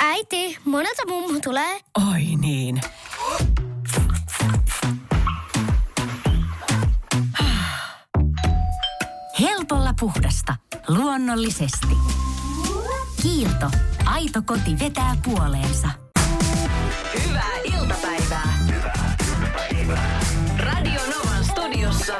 Äiti, monelta mummu tulee? Oi niin. Helpolla puhdasta. Luonnollisesti. Kiilto. Aito koti vetää puoleensa. Hyvää iltapäivää. Radio Novan studiossa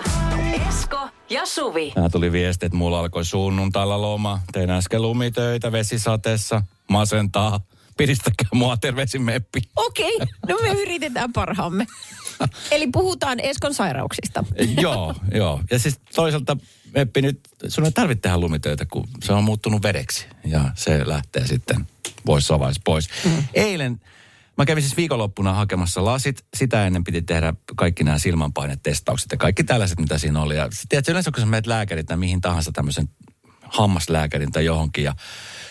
Esko ja Suvi. Nämä tuli viesti, että mulla alkoi sunnuntailla loma. Tein äsken lumitöitä vesisateessa. Masentaa. Pidistäkää mua terveisin Meppi. Okei, no me yritetään parhaamme. Eli puhutaan Eskon sairauksista. joo, joo. Ja siis toisaalta Meppi nyt, sun ei tarvitse tehdä lumitöitä, kun se on muuttunut vedeksi. Ja se lähtee sitten pois sovais pois. Mm. Eilen Mä kävin siis viikonloppuna hakemassa lasit. Sitä ennen piti tehdä kaikki nämä silmanpainetestaukset ja kaikki tällaiset, mitä siinä oli. Ja tiedätkö, yleensä kun sä menet lääkärit tai mihin tahansa tämmöisen hammaslääkärin tai johonkin ja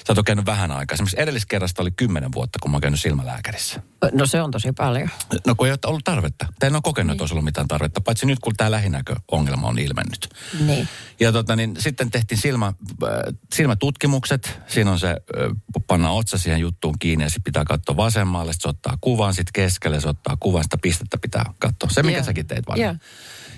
sä oot käynyt vähän aikaa. Esimerkiksi edelliskerrasta oli kymmenen vuotta, kun mä oon käynyt silmälääkärissä. No se on tosi paljon. No kun ei ole ollut tarvetta. Tai en ole kokenut, että olisi ollut mitään tarvetta, paitsi nyt kun tämä lähinäköongelma on ilmennyt. Niin. Ja tota, niin, sitten tehtiin silmä, äh, silmätutkimukset. Siinä on se, äh, panna otsa siihen juttuun kiinni ja sitten pitää katsoa vasemmalle. Sitten se ottaa kuvan, sitten keskelle se ottaa kuvan, sitä pistettä pitää katsoa. Se, mikä Joo. säkin teit varmaan. Joo.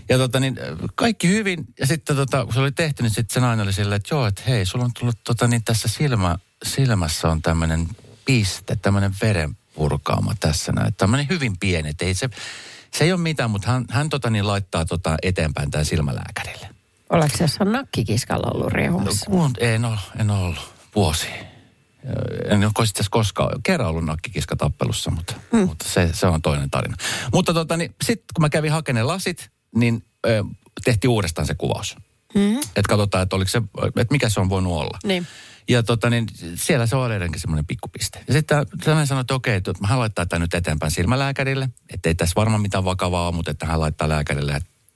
Ja tota, niin, kaikki hyvin. Ja sitten tota, kun se oli tehty, niin sitten se nainen oli silleen, että joo, että hei, sulla on tullut tota, niin tässä silmä, silmässä on tämmöinen piste, tämmöinen verenpurkaama tässä näin. Tämmöinen hyvin pieni, että ei se, se ei ole mitään, mutta hän, hän tota, niin laittaa tota eteenpäin tämän silmälääkärille. Oletko jossain nakkikiskalla ollut riehumassa? Kuun, en ole, en ole ollut vuosi. En ole itse koskaan, kerran ollut nakkikiskatappelussa, mutta, mm. mutta se, se, on toinen tarina. Mutta tota, niin, sitten kun mä kävin hakemaan lasit, niin ö, tehtiin uudestaan se kuvaus. Mm. Että katsotaan, että, oliko se, että mikä se on voinut olla. Niin. Ja tota, niin siellä se on edelleenkin semmoinen pikkupiste. Ja sitten hän sanoi, että okei, että hän laittaa tämän nyt eteenpäin silmälääkärille. Että ei tässä varmaan mitään vakavaa ole, mutta että hän laittaa lääkärille,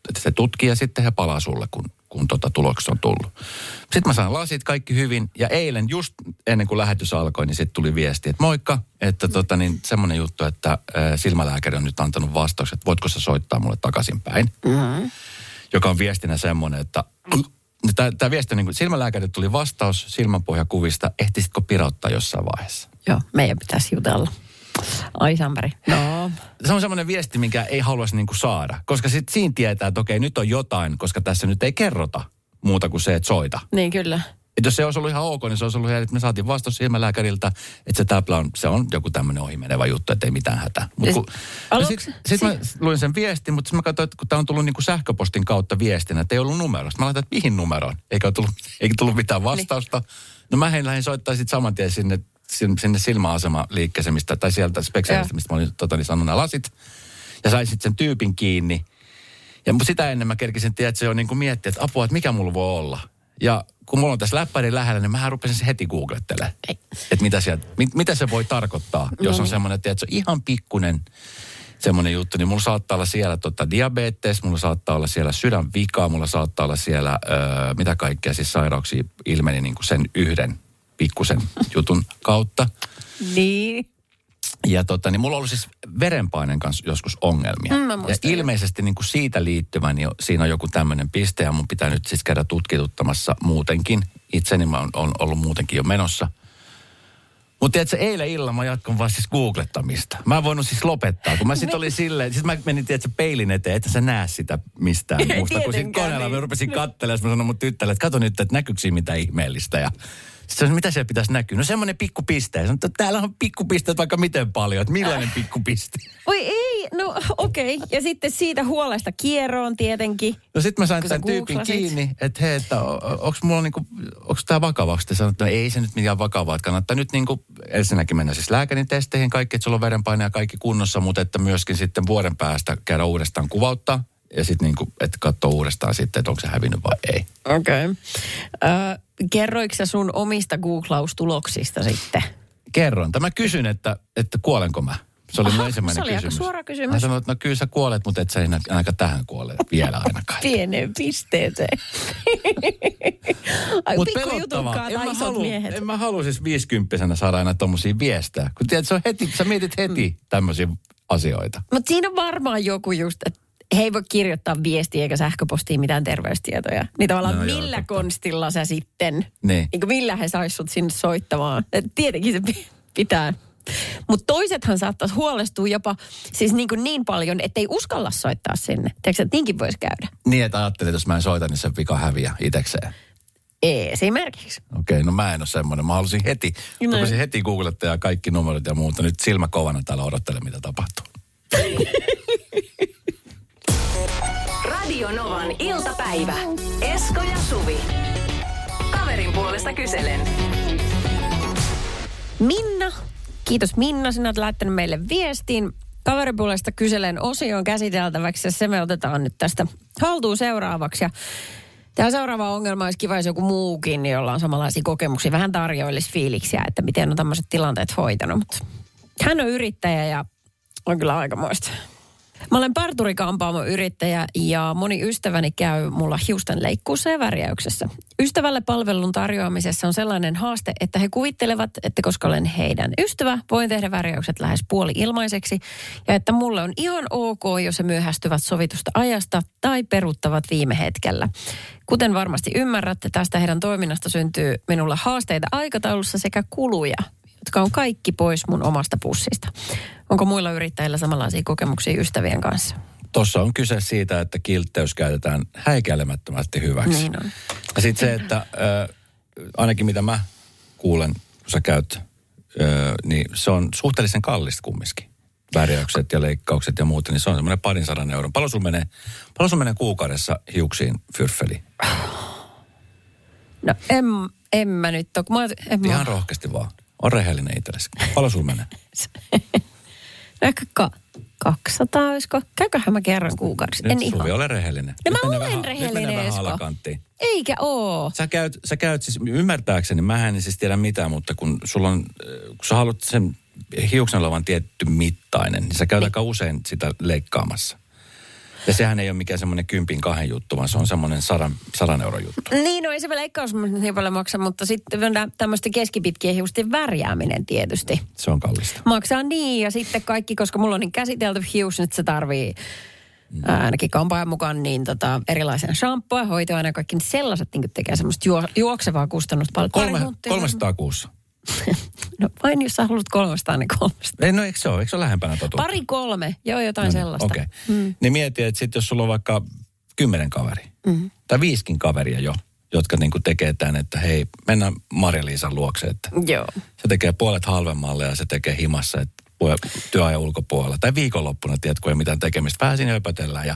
että se tutkii ja sitten he palaa sulle, kun, kun tota tulokset on tullut. Sitten mä sain lasit kaikki hyvin. Ja eilen just ennen kuin lähetys alkoi, niin sitten tuli viesti, että moikka, että tota, niin semmoinen juttu, että äh, silmälääkäri on nyt antanut vastauksen, että voitko sä soittaa mulle takaisinpäin. Mm-hmm. Joka on viestinä semmoinen, että Tämä viesti on niin kuin, silmälääkäri tuli vastaus silmänpohjakuvista, ehtisitkö pirauttaa jossain vaiheessa? Joo, meidän pitäisi jutella. Ai Samperi. No. Se on semmoinen viesti, minkä ei haluaisi niin kuin saada, koska sitten siinä tietää, että okei, nyt on jotain, koska tässä nyt ei kerrota muuta kuin se, että soita. Niin kyllä. Et jos se olisi ollut ihan ok, niin se olisi ollut, että me saatiin vastaus silmälääkäriltä, että se täplä on, se on joku tämmöinen ohimenevä juttu, että ei mitään hätää. Mut Ja kun, aluksi- sitten sit mä luin sen viestin, mutta sitten mä katsoin, että kun tämä on tullut niinku sähköpostin kautta viestinä, että ei ollut numerosta. Mä laitan, että mihin numeroon? Eikä tullut, eikä tullut mitään vastausta. No mä lähdin soittaa sitten saman tien sinne, sinne, silmäasema liikkeeseen, mistä, tai sieltä spekselistä, mistä mä olin tota, niin sanonut nämä lasit. Ja sain sitten sen tyypin kiinni. Ja sitä ennen mä kerkisin, tiedä, että se on niin kuin miettiä, että apua, että mikä mulla voi olla. Ja kun mulla on tässä läppäri lähellä, niin mähän rupesin se heti googlettelemaan. Että mitä, sieltä, mit, mitä se voi tarkoittaa, jos on semmoinen, että se on ihan pikkunen semmoinen juttu, niin mulla saattaa olla siellä tota diabetes, mulla saattaa olla siellä sydänvika, mulla saattaa olla siellä öö, mitä kaikkea siis sairauksia ilmeni niin kuin sen yhden pikkusen jutun kautta. Niin. Ja tota, niin mulla ollut siis verenpaineen kanssa joskus ongelmia. Mm, mä ja ilmeisesti niin kuin siitä liittyvän, niin siinä on joku tämmöinen piste, ja mun pitää nyt siis käydä tutkituttamassa muutenkin. Itseni mä on, on ollut muutenkin jo menossa. Mutta tiedätkö, eilen illalla mä jatkan vaan siis googlettamista. Mä en voinut siis lopettaa, kun mä sit olin silleen, sit mä menin tiedätkö, peilin eteen, että sä näe sitä mistään muusta. Kun tietenkään, koneella mä niin. rupesin katselemaan, sit mä sanoin mun tyttärelle, että kato nyt, että näkyykö siinä mitään ihmeellistä. Ja sitten sanoin, mitä siellä pitäisi näkyä? No semmoinen pikkupiste. Sanoin, että täällä on pikkupisteet vaikka miten paljon, että millainen pikkupiste. Oi ei, no okei. Okay. Ja sitten siitä huolesta kieroon tietenkin. No sitten mä sain tämän tyypin kiinni, että hei, että onko mulla niinku, onko tämä vakavaa? Sitten sanoin, että no ei se nyt mitään vakavaa, että kannattaa nyt niinku ensinnäkin mennä siis lääkärin testeihin kaikki, että sulla on verenpaine ja kaikki kunnossa, mutta että myöskin sitten vuoden päästä käydä uudestaan kuvauttaa ja sitten niinku, että katsoa uudestaan sitten, että onko se hävinnyt vai ei. Okei. Okay. Äh, kerroiko sä sun omista googlaustuloksista sitten? Kerron. Tämä kysyn, että, että kuolenko mä? Se oli mun Aha, ensimmäinen se oli aika kysymys. suora kysymys. Hän sanoi, että no kyllä sä kuolet, mutta et sä ainakaan tähän kuole vielä ainakaan. Pieneen pisteeseen. Ai Mut pikkujutun pelottavaa. En mä, halu, miehet. en mä halua siis viisikymppisenä saada aina tommosia viestejä. Kun tiedät, se on heti, sä mietit heti tämmöisiä asioita. Mutta siinä on varmaan joku just, että he ei voi kirjoittaa viestiä eikä sähköpostiin mitään terveystietoja. Niin tavallaan No no, joo, millä totta. konstilla sä sitten, Niin. niin kuin millä he sais sut sinne soittamaan. Et tietenkin se pi- pitää. Mutta toisethan saattaisi huolestua jopa siis niin, kuin niin paljon, ettei uskalla soittaa sinne. Tiedätkö, että niinkin voisi käydä. Niin, että ajattelin, että jos mä en soita, niin se vika häviää itekseen. Esimerkiksi. Okei, no mä en ole semmoinen. Mä halusin heti, No. heti googlettaa kaikki numerot ja muuta. Nyt silmä kovana täällä odottelen, mitä tapahtuu. iltapäivä. Esko ja Suvi. Kaverin puolesta kyselen. Minna, kiitos Minna, sinä olet lähettänyt meille viestin. Kaveripuolesta kyselen osion käsiteltäväksi ja se me otetaan nyt tästä haltuun seuraavaksi. Ja Tämä seuraava ongelma olisi kiva, jos joku muukin, jolla on samanlaisia kokemuksia, vähän tarjoilisi fiiliksiä, että miten on tämmöiset tilanteet hoitanut. Mutta hän on yrittäjä ja on kyllä aikamoista. Mä olen parturikampaamon yrittäjä ja moni ystäväni käy mulla hiusten leikkuussa ja värjäyksessä. Ystävälle palvelun tarjoamisessa on sellainen haaste, että he kuvittelevat, että koska olen heidän ystävä, voin tehdä värjäykset lähes puoli ilmaiseksi ja että mulle on ihan ok, jos he myöhästyvät sovitusta ajasta tai peruuttavat viime hetkellä. Kuten varmasti ymmärrätte, tästä heidän toiminnasta syntyy minulle haasteita aikataulussa sekä kuluja, jotka on kaikki pois mun omasta pussista. Onko muilla yrittäjillä samanlaisia kokemuksia ystävien kanssa? Tuossa on kyse siitä, että kiltteys käytetään häikäilemättömästi hyväksi. Niin on. Ja sitten se, että äh, ainakin mitä mä kuulen, kun sä käyt, äh, niin se on suhteellisen kallista kumminkin. Värjäykset ja leikkaukset ja muuta, niin se on semmoinen parin sadan euron. Paljon sun menee, paljon sun menee kuukaudessa hiuksiin fyrfeli? No en, en mä nyt ole. Mä, en mä, Ihan rohkeasti vaan. On rehellinen itsellesi. Paljon sulla menee? no ehkä ka, 200 olisiko? Käyköhän mä kerran kuukaudessa? Nyt en Suvi, ihan. ole rehellinen. No Nyt mä olen vähän- rehellinen, Nyt Esko. alakanttiin. Eikä oo. Sä käyt, sä käyt siis, ymmärtääkseni, mä en siis tiedä mitään, mutta kun sulla on, äh, kun sä haluat sen hiuksen olevan tietty mittainen, niin sä käyt aika usein sitä leikkaamassa. Ja sehän ei ole mikään semmoinen kympin kahden juttu, vaan se on semmoinen sadan, sadan euron juttu. Niin, no ei se leikkaus niin paljon maksa, mutta sitten tämmöistä keskipitkien hiusten värjääminen tietysti. Se on kallista. Maksaa niin ja sitten kaikki, koska mulla on niin käsitelty hius, nyt se tarvii ää, ainakin kampaajan mukaan niin tota, erilaisen shampooa, hoitoa ja kaikki niin sellaiset niin tekee semmoista juo, juoksevaa kustannusta paljon. Kolme, hunttia. 300 kuussa. No vain jos sä haluat 300, niin 300. Ei, no eikö se ole? Eikö se ole lähempänä totuutta? Pari kolme, joo jotain sellaista. Okei. Okay. Niin mieti, että sit jos sulla on vaikka kymmenen kaveri, mm. tai viisikin kaveria jo, jotka niinku tekee tämän, että hei, mennään Marja-Liisan luokse, että Joo. se tekee puolet halvemmalle ja se tekee himassa, että työajan ulkopuolella. Tai viikonloppuna, tiedät, kun ei mitään tekemistä. Vähän siinä höpötellään. Ja,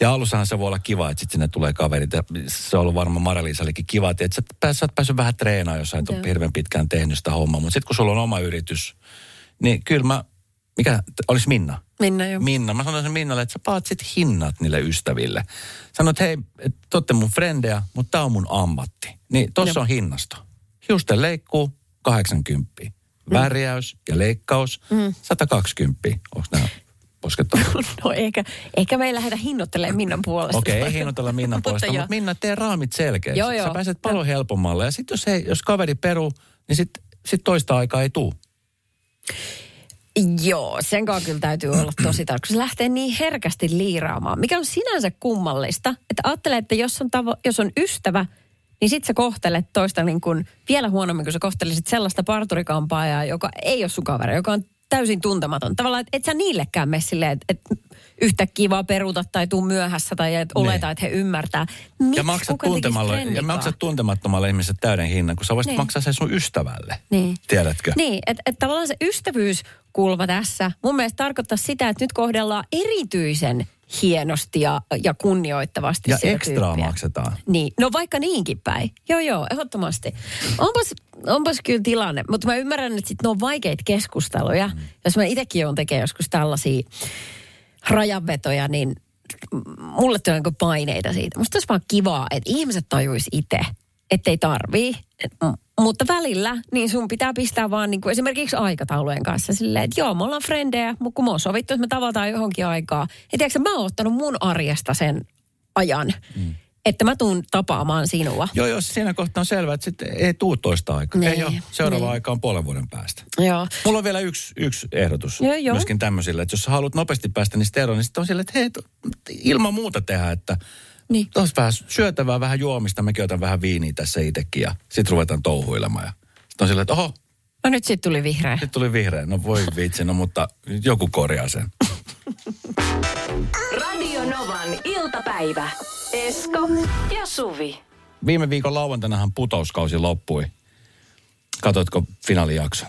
ja alussahan se voi olla kiva, että sitten sinne tulee kaverit. Ja se on ollut varmaan Marja-Liisallekin kiva, että sä, pääs, sä oot päässyt vähän treenaamaan, jos sä et ole Joo. hirveän pitkään tehnyt sitä hommaa. Mutta sitten kun sulla on oma yritys, niin kyllä mä, mikä, olisi Minna? Minna jo. Minna. Mä sanoisin Minnalle, että sä paat sit hinnat niille ystäville. Sanoit, hei, te ootte mun frendejä, mutta tää on mun ammatti. Niin tossa Joo. on hinnasto. Hiusten leikkuu 80. Värjäys ja leikkaus 120. Onko nämä poskettavaa? No ehkä, ehkä me ei lähdetä hinnoittelemaan Minnan puolesta. Okei, ei hinnoitella Minnan Mutta puolesta, joo. mutta Minna, tee raamit selkeästi. Joo, joo. Sä pääset paljon helpommalle. Ja sitten jos, jos kaveri peru, niin sitten sit toista aikaa ei tuu. Joo, sen kanssa kyllä täytyy olla tosi tarkka. Se lähtee niin herkästi liiraamaan, mikä on sinänsä kummallista. Että ajattelee, että jos on, tavo- jos on ystävä, niin sit sä kohtelet toista niin kuin vielä huonommin, kun sä kohtelisit sellaista parturikampaajaa, joka ei ole sun kaveri, joka on täysin tuntematon. Tavallaan, että et sä niillekään mene silleen, että et yhtäkkiä vaan peruuta tai tuu myöhässä tai et oleta, Niin. että he ymmärtää. Miks ja maksat, tuntemalle, ja maksat tuntemattomalle ihmiselle täyden hinnan, kun sä voisit Niin. maksaa sen sun ystävälle. Niin. Tiedätkö? Niin, että et tavallaan se ystävyyskulma tässä mun mielestä tarkoittaa sitä, että nyt kohdellaan erityisen hienosti ja, ja kunnioittavasti Ja ekstraa tyyppiä. maksetaan. Niin, no vaikka niinkin päin. Joo, joo, ehdottomasti. Onpas, onpas kyllä tilanne, mutta mä ymmärrän, että sit ne on vaikeita keskusteluja. Mm. Jos mä itsekin oon tekee joskus tällaisia rajanvetoja, niin mulle tulee niinku paineita siitä. Musta olisi vaan kivaa, että ihmiset tajuisi itse, ettei tarvii. Et, mutta välillä, niin sun pitää pistää vaan niinku esimerkiksi aikataulujen kanssa silleen, että joo, me ollaan frendejä, mutta kun me on sovittu, että me tavataan johonkin aikaa. Ja tiedätkö, mä oon ottanut mun arjesta sen ajan. Mm. että mä tuun tapaamaan sinua. Joo, jos siinä kohtaa on selvää, että sitten ei tuu toista aikaa. Niin, ei ole. Seuraava niin. aika on puolen vuoden päästä. Joo. Mulla on vielä yksi, yksi ehdotus Joo, joo. myöskin tämmöisille, että jos sä haluat nopeasti päästä niistä eroon, niin sitten on sille, että hei, ilman muuta tehdä, että Niin. tuossa vähän syötävää, vähän juomista, mäkin otan vähän viiniä tässä itsekin ja sitten ruvetaan touhuilemaan. Ja sitten on silleen, että oho, No nyt siitä tuli vihreä. nyt tuli vihreä. No voi vitsi, no mutta joku korjaa sen. Radio Novan iltapäivä. Esko ja Suvi. Viime viikon lauantainahan putouskausi loppui. Katoitko finaalijakson?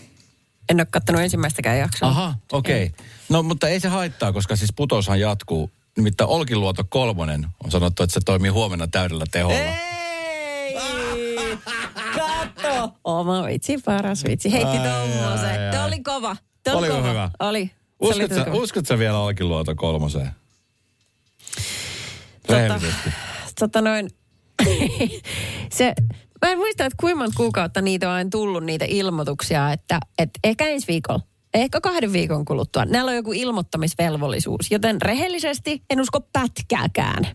En ole kattonut ensimmäistäkään jaksoa. Aha, okei. Okay. No mutta ei se haittaa, koska siis putoushan jatkuu. Nimittäin Olkiluoto kolmonen on sanottu, että se toimii huomenna täydellä teholla. Ei! Katso! Oma vitsi, paras vitsi. Heitti ai. Tämä oli kova. Tää oli Oliko kova. hyvä? Oli. Uskotko, sä, uskotko sä vielä Olkiluoto kolmoseen? Tota, tota noin, se, mä en muista, että kuinka kuukautta niitä on tullut niitä ilmoituksia, että, että ehkä ensi viikolla, ehkä kahden viikon kuluttua. Näillä on joku ilmoittamisvelvollisuus, joten rehellisesti en usko pätkääkään,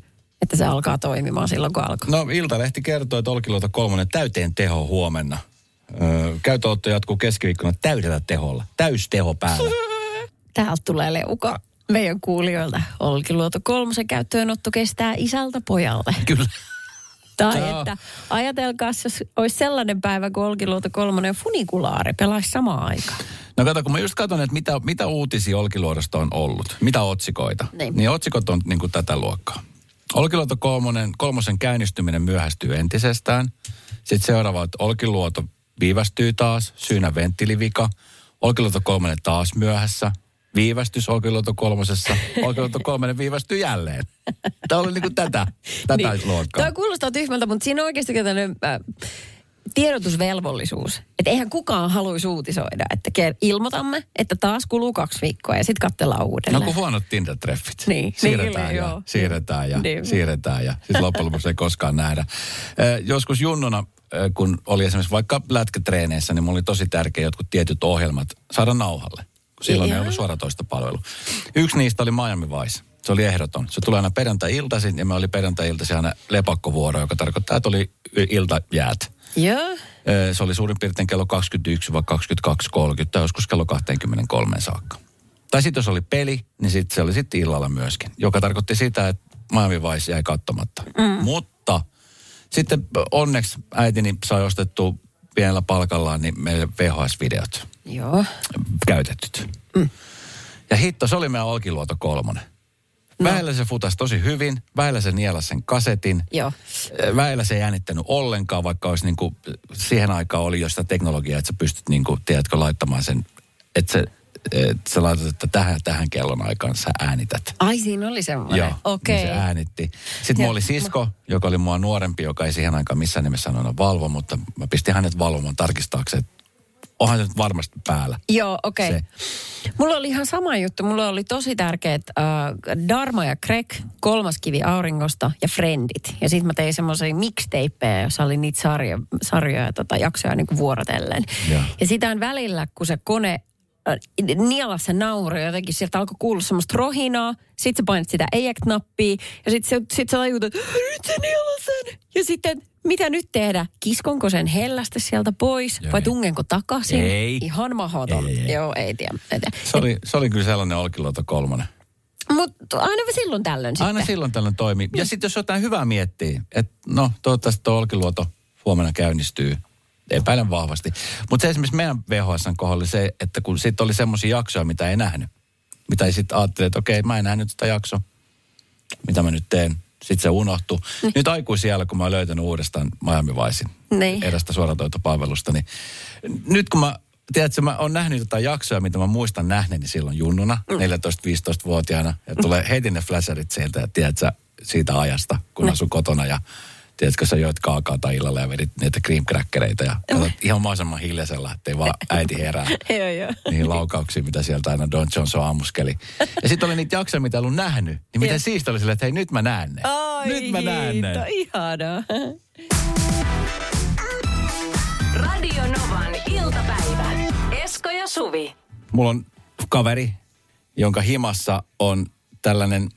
että se alkaa toimimaan silloin, kun alkaa. No Iltalehti kertoo, että Olkiluoto kolmonen täyteen teho huomenna. Öö, käyttöotto jatkuu keskiviikkona täydellä teholla. Täysteho päällä. Täältä tulee leuka meidän kuulijoilta. Olkiluoto kolmosen käyttöönotto kestää isältä pojalle. Kyllä. Tai Joo. että ajatelkaa, jos olisi sellainen päivä, kun Olkiluoto kolmonen ja funikulaari pelaisi samaan aikaan. No kato, kun mä just katson, että mitä, mitä uutisia Olkiluodosta on ollut, mitä otsikoita, Niin. niin otsikot on niin kuin tätä luokkaa. Olkiluoto kolmonen, kolmosen käynnistyminen myöhästyy entisestään. Sitten seuraava, että Olkiluoto viivästyy taas, syynä venttiilivika. Olkiluoto kolmonen taas myöhässä, viivästys Olkiluoto kolmosessa. Olkiluoto kolmonen viivästyy jälleen. Tämä oli niin kuin tätä, tätä niin. luokkaa. Tämä kuulostaa tyhmältä, mutta siinä on oikeasti tämmöinen äh, tiedotusvelvollisuus. Että eihän kukaan haluaisi uutisoida, että ilmoitamme, että taas kuluu kaksi viikkoa ja sitten katsellaan uudelleen. No kuin huonot Tinder-treffit. Niin, Siirretään niin, ja joo. siirretään ja Niin. siirretään ja sitten loppujen lopuksi ei koskaan nähdä. Eh, Joskus junnuna, kun oli esimerkiksi vaikka lätkätreeneissä, niin mulla oli tosi tärkeä jotkut tietyt ohjelmat saada nauhalle. Silloin ei Joo. ollut suoratoista palvelu. Yksi niistä oli Miami Vice. Se oli ehdoton. Se tuli aina perjantai-iltaisin ja me oli perjantai-iltaisin aina lepakkovuoro, joka tarkoittaa, että oli iltajäät. Joo. Eh, Se oli suurin piirtein kello 21-22.30 tai joskus kello 23 saakka. Tai sitten jos oli peli, niin sit se oli sitten illalla myöskin, joka tarkoitti sitä, että Miami Vice jäi katsomatta. Mm. Mutta sitten onneksi äitini sai ostettua pienellä palkallaan niin meille VHS-videot Joo. käytetyt. Mm. Ja hitto, se oli meidän Olkiluoto kolmonen. No. Vähällä se futasi tosi hyvin, vähällä se nielas sen kasetin. Joo. Väillä se ei äänittänyt ollenkaan, vaikka olisi niin kuin, siihen aikaan oli jo sitä teknologiaa, että sä pystyt niin kuin, tiedätkö, laittamaan sen, että sä, että sä laitat, että tähän tähän kellon aikaan sä äänität. Ai siinä oli semmoinen. Joo, Okei. niin se äänitti. Sitten Ja- mulla oli sisko, joka oli mua nuorempi, joka ei siihen aikaan missään nimessä sanonut valvo, mutta mä pistin hänet valvomaan tarkistaakseen, että onhan se nyt varmasti päällä. Joo, okei. Okay. Se. Mulla oli ihan sama juttu. Mulla oli tosi tärkeät äh, Dharma ja Greg, Kolmas kivi auringosta ja Friendit. Ja sitten mä tein semmoisia mixtapeja, jossa oli niitä sarja, sarjoja, tota, jaksoja niin kuin vuorotellen. Joo. Ja sitä välillä, kun se kone nielas se nauru ja jotenkin sieltä alkoi kuulua semmoista rohinaa. Sitten sä painat sitä eject-nappia ja sitten sit sä tajut, että nyt se nielas sen. Ja sitten mitä nyt tehdä? Kiskonko sen hellästä sieltä pois Joo, vai tungenko takaisin? Ei. Ihan mahdoton. Ei, ei. Joo, ei tiedä. Ei tiedä. Se oli, se oli kyllä sellainen Olkiluoto kolmonen. Mutta aina silloin tällöin sitten. Aina silloin tällöin toimii. Ja sitten jos jotain hyvää miettii, että no toivottavasti tuo Olkiluoto huomenna käynnistyy, epäilen vahvasti. Mutta se esimerkiksi meidän VHSn kohdalla oli se, että kun sitten oli semmoisia jaksoja, mitä ei nähnyt. Mitä ei sitten ajattelin, että okei, mä en nähnyt tätä jaksoa. Mitä mä nyt teen? Sitten se unohtui. Nyt aikuisiellä, kun mä oon löytänyt uudestaan Miami Vicein Niin. erästä suoratoitopalvelusta, niin nyt kun mä, tiedätkö, mä oon nähnyt jotain jaksoja, mitä mä muistan nähneeni silloin junnuna, 14-15-vuotiaana, ja tulee heti ne flasherit sieltä, ja tiedätkö, siitä ajasta, kun asun kotona, ja tiedätkö, sä joit kaakaota illalla ja vedit niitä creamcrackereita, ja katsot ihan mahdollisimman hiljaisella, ettei vaan äiti herää Joo, joo. niihin laukauksiin, mitä sieltä aina Don Johnson aamuskeli. Ja sitten oli niitä jaksoja, mitä en ollut nähnyt. Niin miten Joo. siisti oli silleen, että hei nyt mä näen ne. Ai, nyt mä näen ne. hiito, ihanaa. Radio Novan iltapäivä. Esko ja Suvi. Mulla on kaveri, jonka himassa on tällainen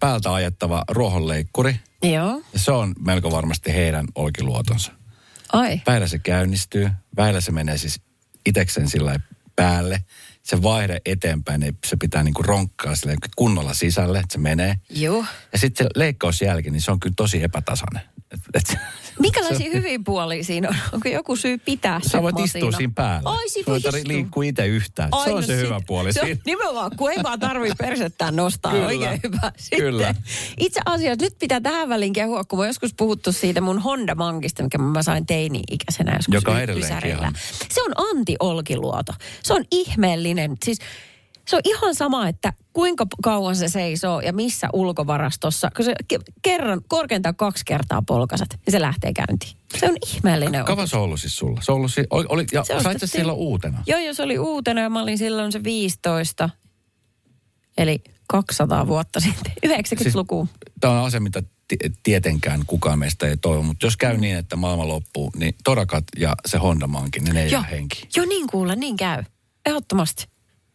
päältä ajettava ruohonleikkuri. Joo. Ja se on melko varmasti heidän olkiluotonsa. Ai. Väillä se käynnistyy, väillä se menee siis itekseen sillä päälle. Se vaihde eteenpäin, niin se pitää niinku ronkkaa sille kunnolla sisälle, että se menee. Joo. Ja sitten se leikkausjälki, niin se on kyllä tosi epätasainen. Et, Minkälaisia hyviä puolia siinä on? Onko joku syy pitää sä voit istua siinä päällä. Ai, siinä Sun voi ei tarvitse istua. liikkua itse yhtään. se on no se sit- hyvä puoli se on siinä. Nimenomaan, kun ei vaan tarvii persettään nostaa. Kyllä. Oikein hyvä. Sitten, Kyllä. Itse asiassa nyt pitää tähän väliin kehua, kun mä oon joskus puhuttu siitä mun Honda Mankista, mikä mä sain teini-ikäisenä joskus Joka on edelleenkin. Se on anti-olkiluoto. Se on ihmeellinen. Siis se on ihan sama, että kuinka kauan se seisoo ja missä ulkovarastossa. Kun se ke- kerran, korkeintaan kaksi kertaa polkaset, niin se lähtee käyntiin. Se on ihmeellinen. Kava se on ollut siis sulla? Se on ollut si- oli, oli, ja Se sait ostettiin- silloin uutena? Joo, se oli uutena ja mä olin silloin se 15. Eli 200 vuotta sitten, 90-luku. Tämä on asia, mitä ti- tietenkään kukaan meistä ei toivo. Mutta jos käy niin, että maailma loppuu, niin Torakat ja se Honda Mankin, niin ne ei Joo, jää henkiin. joo, niin kuule, niin käy. Ehdottomasti.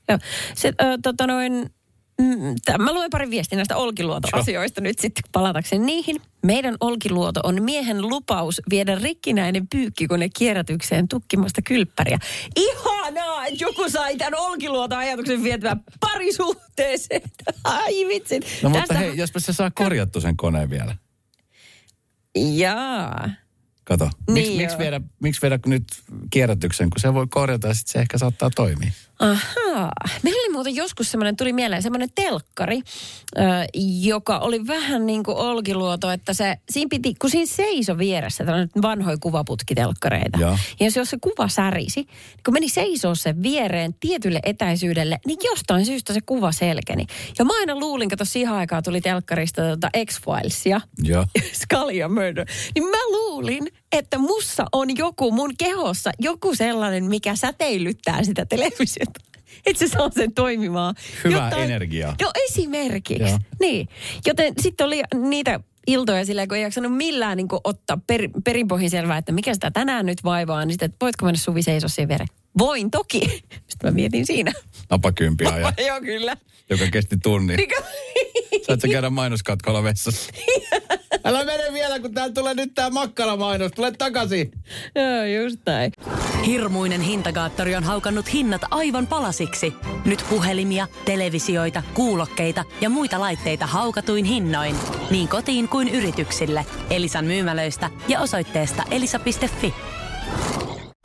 Joo. Se, äh, tota noin, mm, mä luen pari viestiä näistä olkiluotoasioista nyt sitten palatakseni niihin. Meidän olkiluoto on miehen lupaus viedä rikkinäinen pyykkikone kierrätykseen tukkimasta kylppäriä. Ihanaa, että joku sai tämän olkiluoto-ajatuksen vietyä parisuhteeseen. Ai vitsit. No mutta Tästä- hei, jospa se saa korjattu sen koneen vielä. Jaa. Kato, Niin miksi, miksi, joo. viedä, miksi viedä nyt kierrätyksen, kun se voi korjata ja sitten se ehkä saattaa toimia. Ahaa. Meillä oli muuten joskus semmoinen, tuli mieleen semmoinen telkkari, ö, joka oli vähän niin kuin olkiluoto, että se, siinä piti, kun siinä seiso vieressä, tällainen vanhoja kuvaputkitelkkareita. Joo. Ja jos, jos se kuva särisi, niin kun meni seisoo sen viereen tietylle etäisyydelle, niin jostain syystä se kuva selkeni. Ja mä aina luulin, että siihen aikaan tuli telkkarista tota X-Filesia, ja Murder. Niin mä luulin, että mussa on joku mun kehossa, joku sellainen, mikä säteilyttää sitä televisiota. Että se saa sen toimimaan. Hyvää energiaa. No esimerkiksi. Joo. Niin. Joten sitten oli niitä iltoja silleen, kun ei jaksanut millään niin ottaa per, perinpohjin selvää, että mikä sitä tänään nyt vaivaa, niin sitten, että voitko mennä Suvi seisoa siihen viereen? Voin toki. Sitten mä mietin siinä. Napakympiä ja Joo, kyllä. joka kesti tunnin. Niinkö? Saat sä käydä mainoskatkolla vessassa? Älä mene vielä, kun täällä tulee nyt tää makkaramainos. Tule takaisin. Joo, just näin. Hirmuinen hintakaattori on haukannut hinnat aivan palasiksi. Nyt puhelimia, televisioita, kuulokkeita ja muita laitteita haukatuin hinnoin. Niin kotiin kuin yrityksille. Elisan myymälöistä ja osoitteesta elisa.fi.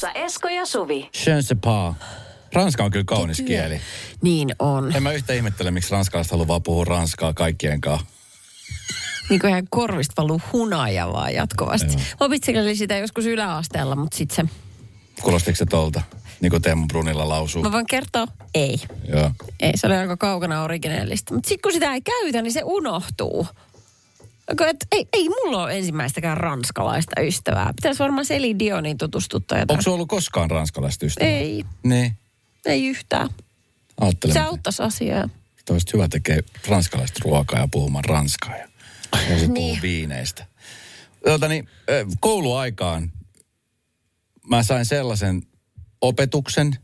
Studiossa Esko ja Suvi. Je sais pas. Ranska on kyllä kaunis Työ. kieli. Niin on. En mä yhtä ihmettele, miksi ranskalaiset haluaa puhua ranskaa kaikkien kanssa. Niin kuin ihan korvista valuu hunaja vaan jatkuvasti. Mä opiskelin sitä joskus yläasteella, mutta sitten se... Kuulostiko se tolta? Niin kuin Teemu Brunilla lausuu. Mä voin kertoa, ei. Joo. Ei, se oli aika kaukana originellista. Mutta sitten kun sitä ei käytä, niin se unohtuu. Et, ei, ei mulla ole ensimmäistäkään ranskalaista ystävää. Pitäisi varmaan Seli Dionin tutustuttaa jotain. Onko sulla ollut koskaan ranskalaista ystävää? Ei, Niin. ei yhtään. Ajattelen, Se auttaisi asiaa. olisi hyvä tekee ranskalaista ruokaa ja puhumaan ranskaa. Ja, ja sitten Niin. viineistä. Tuotani, ö, kouluaikaan mä sain sellaisen opetuksen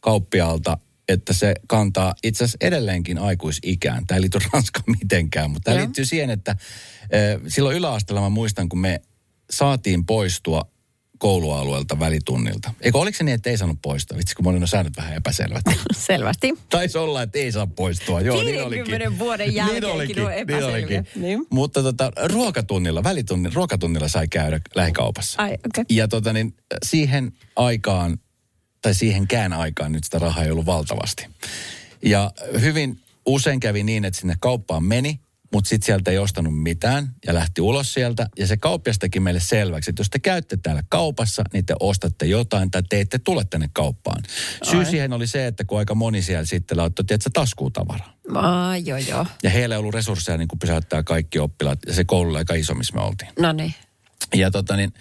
kauppialta, että se kantaa itse asiassa edelleenkin aikuisikään. Tämä ei liity Ranskaan mitenkään, mutta tämä Joo. liittyy siihen, että silloin yläasteella mä muistan, kun me saatiin poistua koulualueelta välitunnilta. Eikö oliko se niin, että ei saanut poistua? Vitsi, kun mä olin säännöt vähän epäselvät. Selvästi. Taisi olla, että ei saa poistua. Joo, niin 50 olikin. vuoden jälkeenkin nuo epäselviä. Niin. Mutta tota, ruokatunnilla, välitunnilla, ruokatunnilla sai käydä lähikaupassa. Ai, okei. Ja tota, niin, siihen aikaan, tai siihenkään aikaan nyt sitä rahaa ei ollut valtavasti. Ja hyvin usein kävi niin, että sinne kauppaan meni, mutta sitten sieltä ei ostanut mitään ja lähti ulos sieltä. Ja se kauppias teki meille selväksi, että jos te käytte täällä kaupassa, niin te ostatte jotain tai te ette tule tänne kauppaan. Syy Ai. siihen oli se, että kun aika moni siellä sitten laittoi, tiedätkö, taskuutavaraa. Aa, joo, joo. Ja heillä ei ollut resursseja niin kuin pysäyttää kaikki oppilaat. Ja se koulu aika iso, missä me oltiin. No niin. Ja tota niin,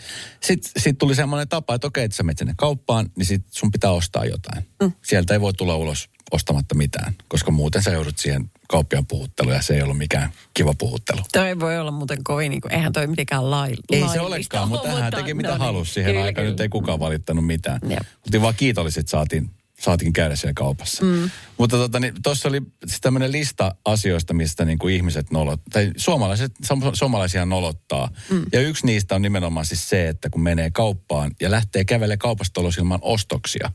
sitten sit tuli semmoinen tapa, että okei, että sä menet sinne kauppaan, niin sit sun pitää ostaa jotain. Mm. Sieltä ei voi tulla ulos ostamatta mitään, koska muuten sä joudut siihen kauppiaan puhutteluun ja se ei ollut mikään kiva puhuttelu. Toi voi olla muuten kovin, niin kuin, eihän toi mitenkään lai, Ei laillista se olekaan, mutta hän teki mitä no niin. halusi siihen aikaan. Nyt ei kukaan valittanut mitään. Jep. Oltiin vaan kiitolliset, saatiin, saatiin käydä siellä kaupassa. Mm. Mutta tota, niin, tuossa oli siis tämmöinen lista asioista, mistä niin kuin ihmiset nolot, tai suomalaiset, su- suomalaisia nolottaa. Mm. Ja yksi niistä on nimenomaan siis se, että kun menee kauppaan ja lähtee kävelemään kaupasta ulos ilman ostoksia,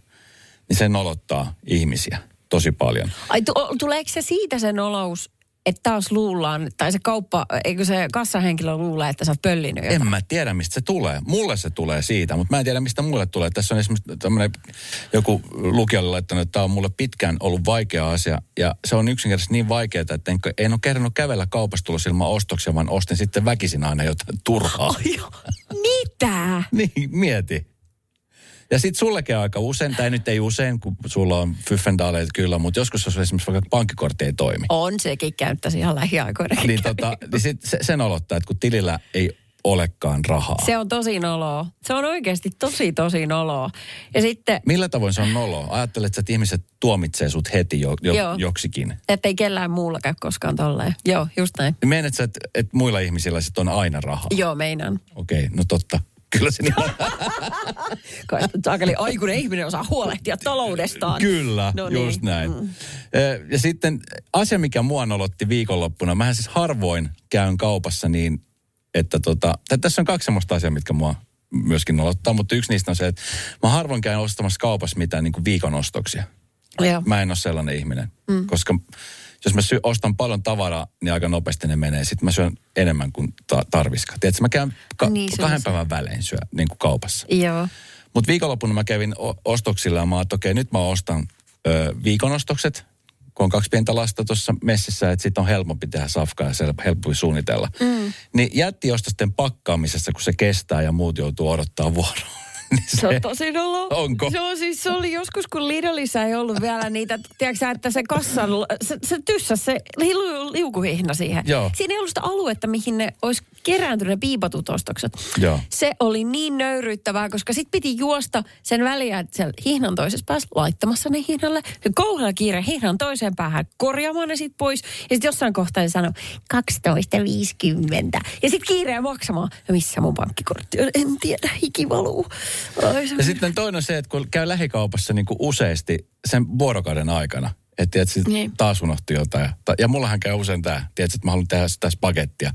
niin se nolottaa ihmisiä tosi paljon. Ai, tu- tuleeko se siitä se nolous, että taas luullaan, tai se kauppa, eikö se kassahenkilö luulee, että sä oot pöllinyt jotain? En mä tiedä, mistä se tulee. Mulle se tulee siitä, mutta mä en tiedä, mistä mulle tulee. Tässä on esimerkiksi tämmöinen, joku lukijalle laittanut, että tämä on mulle pitkään ollut vaikea asia. Ja se on yksinkertaisesti niin vaikeaa, että en, en ole kerännyt kävellä kaupasta tulos ilman ostoksia, vaan ostin sitten väkisin aina jotain turhaa. Mitä? niin, mieti. Ja sitten sullekin aika usein, tai nyt ei usein, kun sulla on fyffendaaleita kyllä, mutta joskus jos esimerkiksi vaikka pankkikortti ei toimi. On sekin käyttäisi ihan lähiaikoina. Niin, tota, niin sit se, sen olottaa, että kun tilillä ei olekaan rahaa. Se on tosi noloa. Se on oikeasti tosi, tosi noloa. Ja sitten, Millä tavoin se on nolo? Ajattelet, että ihmiset tuomitsee sut heti jo, jo, Joo. joksikin. ettei kellään muulla käy koskaan tolleen. Joo, just näin. Sä, että, että muilla ihmisillä sit on aina rahaa? Joo, meinaan. Okei, no totta. Kyllä se niin saakeli aikuinen ihminen osaa huolehtia taloudestaan. Kyllä, No just niin. näin. Ö, Ja sitten asia, mikä mua nolotti viikonloppuna. Mähän siis harvoin käyn kaupassa niin, että tota, tässä on kaksi semmoista asiaa, mitkä mua myöskin nolottaa, mutta yksi niistä on se, että mä harvoin käyn ostamassa kaupassa mitään niin kuin viikon ostoksia. Joo. Mä en ole sellainen ihminen, mm. koska jos mä sy- ostan paljon tavaraa, niin aika nopeasti ne menee. Sitten mä syön enemmän kuin ta- tarviskaa. Tiedätkö, mä käyn ka- Niin, kahden päivän välein syö niin kuin kaupassa. Joo. Mutta viikonloppuna mä kävin o- ostoksilla ja mä ajattelin, okei, nyt mä ostan ö, viikonostokset, kun on kaksi pientä lasta tuossa messissä, että sitten on helpompi tehdä safkaa ja sel- helpompi suunnitella. Mm. Niin jättiostosten pakkaamisessa, kun se kestää ja muut joutuu odottaa vuoroa. Niin Se on tosi nolo. Onko? Se on siis, se oli joskus, kun Lidlissä ei ollut vielä niitä, tiedätkö että se kassan, se, se tyssä se liu, liukuhihna siihen. Joo. Siinä ei ollut sitä aluetta, mihin ne olisi kerääntynyt ne piipatut ostokset. Joo. Se oli niin nöyryyttävää, koska sit piti juosta sen väliä, että siellä hihnan toisessa päässä laittamassa ne hihnalle. Ja kauhealla kiire hihnan toiseen päähän korjaamaan ne sit pois. Ja sitten jossain kohtaa se sanoi 12,50. Ja sitten kiireen maksamaan. Ja missä mun pankkikortti on? En tiedä, hiki valuu. Ja sitten toinen on se, että kun käy lähikaupassa niin kuin useasti sen vuorokauden aikana, että tiedät, Niin. taas unohti jotain. Ta- Ja mullahan käy usein tämä, tiedät, että mä haluan tehdä sitä spagettia.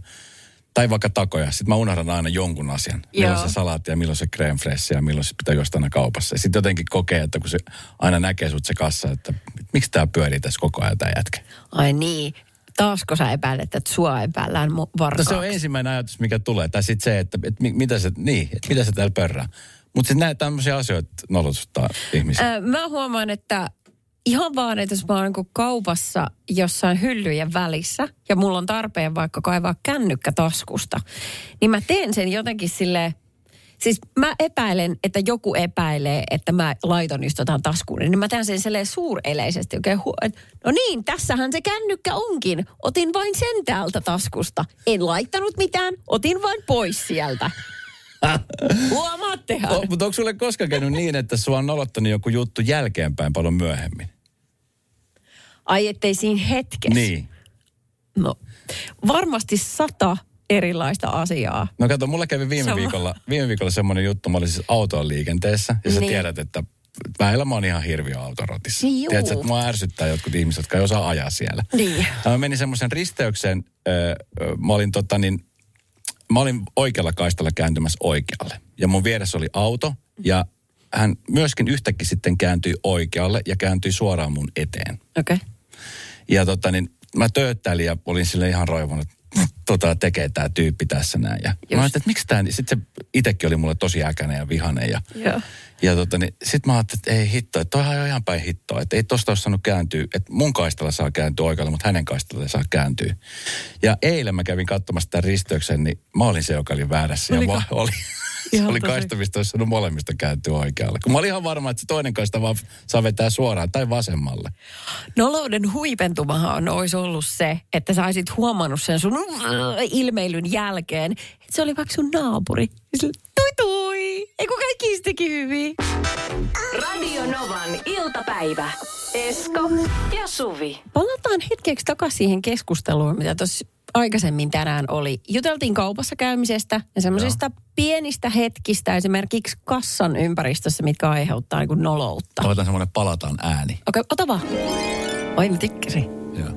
Tai vaikka takoja. Sitten mä unohdan aina jonkun asian. Milloin Joo. se salaatti ja milloin se crème fraîche ja milloin se pitää jostain aina kaupassa. Ja sitten jotenkin kokee, että kun se aina näkee sut se kassa, että miksi tämä pyörii tässä koko ajan tämä jätkä. Ai niin. Taasko sä epäilet, että sua epäillään mu- No varkaaksi? se on ensimmäinen ajatus, mikä tulee. Tai sitten se, että, että mi- mitä se, niin, että mitä se täällä pörrää. Mutta sitten näitä tämmöisiä asioita nolotuttaa ihmisiä. Ö, mä huomaan, että ihan vaan, että jos mä oon niinku kaupassa jossain hyllyjen välissä ja mulla on tarpeen vaikka kaivaa kännykkä taskusta, niin mä teen sen jotenkin silleen, Siis mä epäilen, että joku epäilee, että mä laiton just jotain taskuun, niin mä teen sen silleen suureleisesti. Oikein hu- no niin, tässähän se kännykkä onkin. Otin vain sen täältä taskusta. En laittanut mitään, otin vain pois sieltä. Huomaattehan. O, mutta onko sulle koskaan käynyt niin, että sua on nolottanut joku juttu jälkeenpäin paljon myöhemmin? Ai ettei siinä hetkessä. Niin. No, varmasti sata erilaista asiaa. No kato, mulla kävi viime Sama. viikolla, viime viikolla semmoinen juttu, mä olin siis autoon liikenteessä, ja sä Niin. tiedät, että väillä mä oon ihan hirviö autorotissa. Juu. Tiedätkö, että mua ärsyttää jotkut ihmiset, jotka ei osaa ajaa siellä. Niin. Mä menin semmoisen risteykseen, mä olin tota niin, mä olin oikealla kaistalla kääntymässä oikealle. Ja mun vieressä oli auto ja hän myöskin yhtäkkiä sitten kääntyi oikealle ja kääntyi suoraan mun eteen. Okei. Okay. Ja tota niin, mä tööttäilin ja olin sille ihan roivonut, että tota tekee tämä tyyppi tässä näin. Ja mä ajattelin, että miksi tämä, sitten se itsekin oli mulle tosi äkäinen ja vihainen. Ja, Joo. ja tota niin, sitten mä ajattelin, että ei hitto, että toihan on ihan päin hittoa. Että ei tosta olisi saanut kääntyä, että mun kaistalla saa kääntyä oikealle, mutta hänen kaistalla saa kääntyä. Ja eilen mä kävin katsomassa tämän risteyksen, niin mä olin se, joka oli väärässä. Ja mä oli, Ihan oli tosi. kaista, mistä olisi saanut molemmista kääntyä oikealle. Kun mä olin ihan varma, että se toinen kaista vaan saa vetää suoraan tai vasemmalle. Nolouden huipentumahan olisi ollut se, että sä olisit huomannut sen sun ilmeilyn jälkeen, että se oli vaikka sun naapuri. Sillä, Tui tui! Eikö kaikki teki hyvin? Radio Novan iltapäivä. Esko ja Suvi. Palataan hetkeksi takaisin siihen keskusteluun, mitä tuossa aikaisemmin tänään oli. Juteltiin kaupassa käymisestä ja semmoisista pienistä hetkistä esimerkiksi kassan ympäristössä, mitkä aiheuttaa niin noloutta. Okei, Otan semmoinen palataan ääni. okay, ota vaan. Oi, mä tykkäsin. Joo.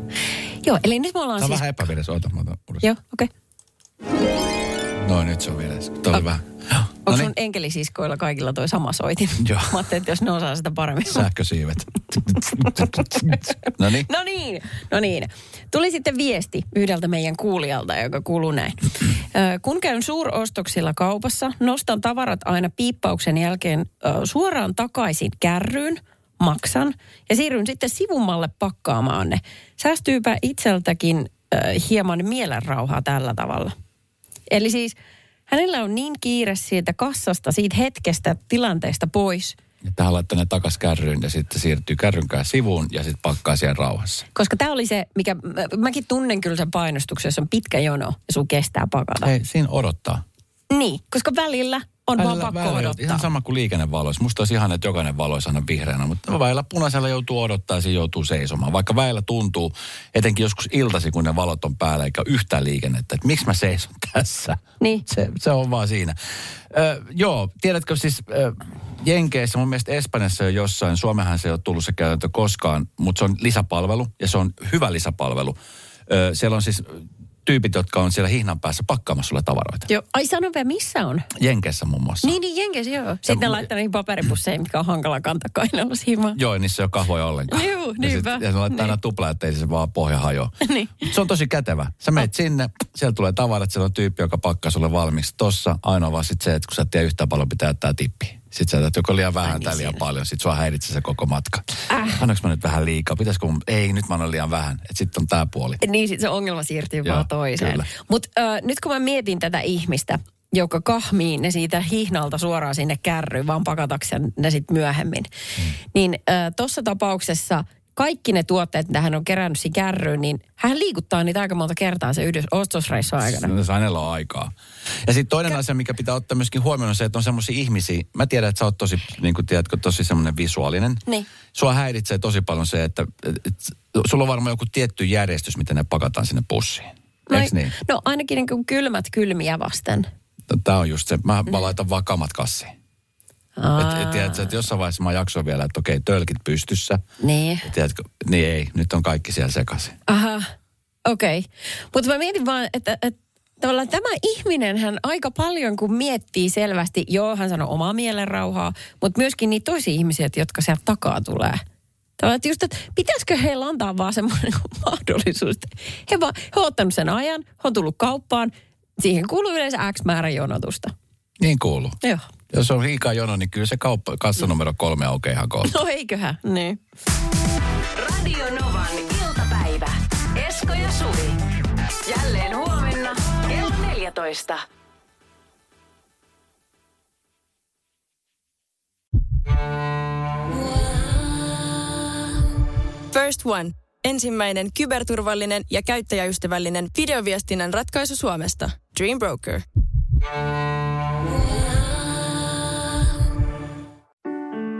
Joo, eli nyt me ollaan Tämä on siis... vähän epäviressä. Ota, mä otan uudestaan. Joo, okei. Okay. No nyt se on vielä. Tuo oli vähän. Joo. Onko No sun niin, enkelisiskoilla kaikilla toi sama soitin? Joo. Mä ajattelin, että jos ne osaa sitä paremmin. sähkösiivet. no niin. No niin, no niin. Tuli sitten viesti yhdeltä meidän kuulijalta, joka kuuluu näin. Kun käyn suurostoksilla kaupassa, nostan tavarat aina piippauksen jälkeen suoraan takaisin kärryyn, maksan ja siirryn sitten sivummalle pakkaamaan ne. Säästyypä itseltäkin hieman mielenrauhaa tällä tavalla. Eli siis hänellä on niin kiire siitä kassasta, siitä hetkestä, tilanteesta pois – Että hän laittaa ne takas kärryyn ja sitten siirtyy kärrynkään sivuun ja sitten pakkaa siellä rauhassa. Koska tämä oli se, mikä, mä, mäkin tunnen kyllä sen painostuksen, jos on pitkä jono ja sun kestää pakata. Ei, siinä odottaa. Niin, koska välillä on Välillä- vaan pakko välillä- odottaa. Ihan sama kuin liikennevaloissa. Musta olisi ihan, että jokainen valo olisi aina vihreänä, mutta välillä punaisella joutuu odottaa ja siinä joutuu seisomaan. Vaikka välillä tuntuu, etenkin joskus iltasi, kun ne valot on päällä eikä yhtään liikennettä, että miksi mä seison tässä. Niin. Se, se on vaan siinä. Ö, joo, tiedätkö siis ö, Jenkeissä, mun mielestä Espanjassa jo jossain, Suomehan se ei ole tullut se käytäntö koskaan, mutta se on lisäpalvelu ja se on hyvä lisäpalvelu. Ö, siellä on siis tyypit, jotka on siellä hihnan päässä pakkaamassa sulle tavaroita. Joo. Ai sano vielä, missä on? Jenkeissä muun muassa. Niin, niin Jenkes, joo. Sitten ne mu- laittaa niihin paperipusseihin, mitkä on hankala kantaa kainalla siimaan. Joo, niissä ei ole kahvoja ollenkaan. Juu, ja, niinpä. sit, ja se laittaa aina Niin. tupla, ettei se vaan pohja hajoa. Niin. Mut Se on tosi kätevä. Sä meet sinne, siellä tulee tavarat, siellä on tyyppi, joka pakkaa sulle valmiiksi. Tossa ainoa vaan sit se, että kun sä et tiedä yhtään paljon pitää jättää tippi. Sitten sä teet joko liian vähän niin tai liian siinä. paljon. Sitten sua häiritsee se koko matka. Äh. Annoinko mä nyt vähän liikaa? Pitäisikö mun... Ei, nyt mä annan liian vähän. Sitten on tää puoli. Niin sit se ongelma siirtyy Joo, vaan toiseen. Mutta nyt kun mä mietin tätä ihmistä, joka kahmii ne siitä hihnalta suoraan sinne kärryyn, vaan pakatakseen ne sitten myöhemmin. Hmm. Niin tuossa tapauksessa kaikki ne tuotteet, mitä hän on kerännyt siinä kärryyn, niin hän liikuttaa niitä aika monta kertaa se yhdessä ostosreissun aikana. Jos hänellä on aikaa. Ja sitten toinen asia, mikä pitää ottaa myöskin huomioon, on se, että on semmoisia ihmisiä. Mä tiedän, että sä oot tosi, niin kuin tiedätkö, tosi semmoinen visuaalinen. Niin. Sua häiritsee tosi paljon se, että et, et, sulla on varmaan joku tietty järjestys, miten ne pakataan sinne pussiin. No, Eikö niin? no ainakin niin kuin kylmät kylmiä vasten. Tämä on just se. Mä, mä laitan vaan kamat kassiin. Aa, Et, et, tiedätkö, että jossain vaiheessa mä jaksoin vielä, että okei, tölkit pystyssä. Niin. Ja tiedätkö, niin ei, nyt on kaikki siellä sekaisin. Aha, okei. Okay. Mutta mä mietin vaan, että, että tavallaan tämä ihminen hän aika paljon, kun miettii selvästi, joo, hän sanoo omaa mielenrauhaa, mutta myöskin niitä toisia ihmisiä, jotka sieltä takaa tulee. Tavallaan, että just, että pitäisikö heillä antaa vaan semmoinen mahdollisuus. että He, vaan, he on ottanut sen ajan, he on tullut kauppaan, siihen kuuluu yleensä X määrä jonotusta. Niin kuuluu. Joo. Jos on liikaa jono, niin kyllä se kauppa, kassanumero kolme aukeaa ihan kohta. No eiköhän, niin. Radio Novan iltapäivä. Esko ja Suvi. Jälleen huomenna kello 14. First One. Ensimmäinen kyberturvallinen ja käyttäjäystävällinen videoviestinnän ratkaisu Suomesta. Dream Broker.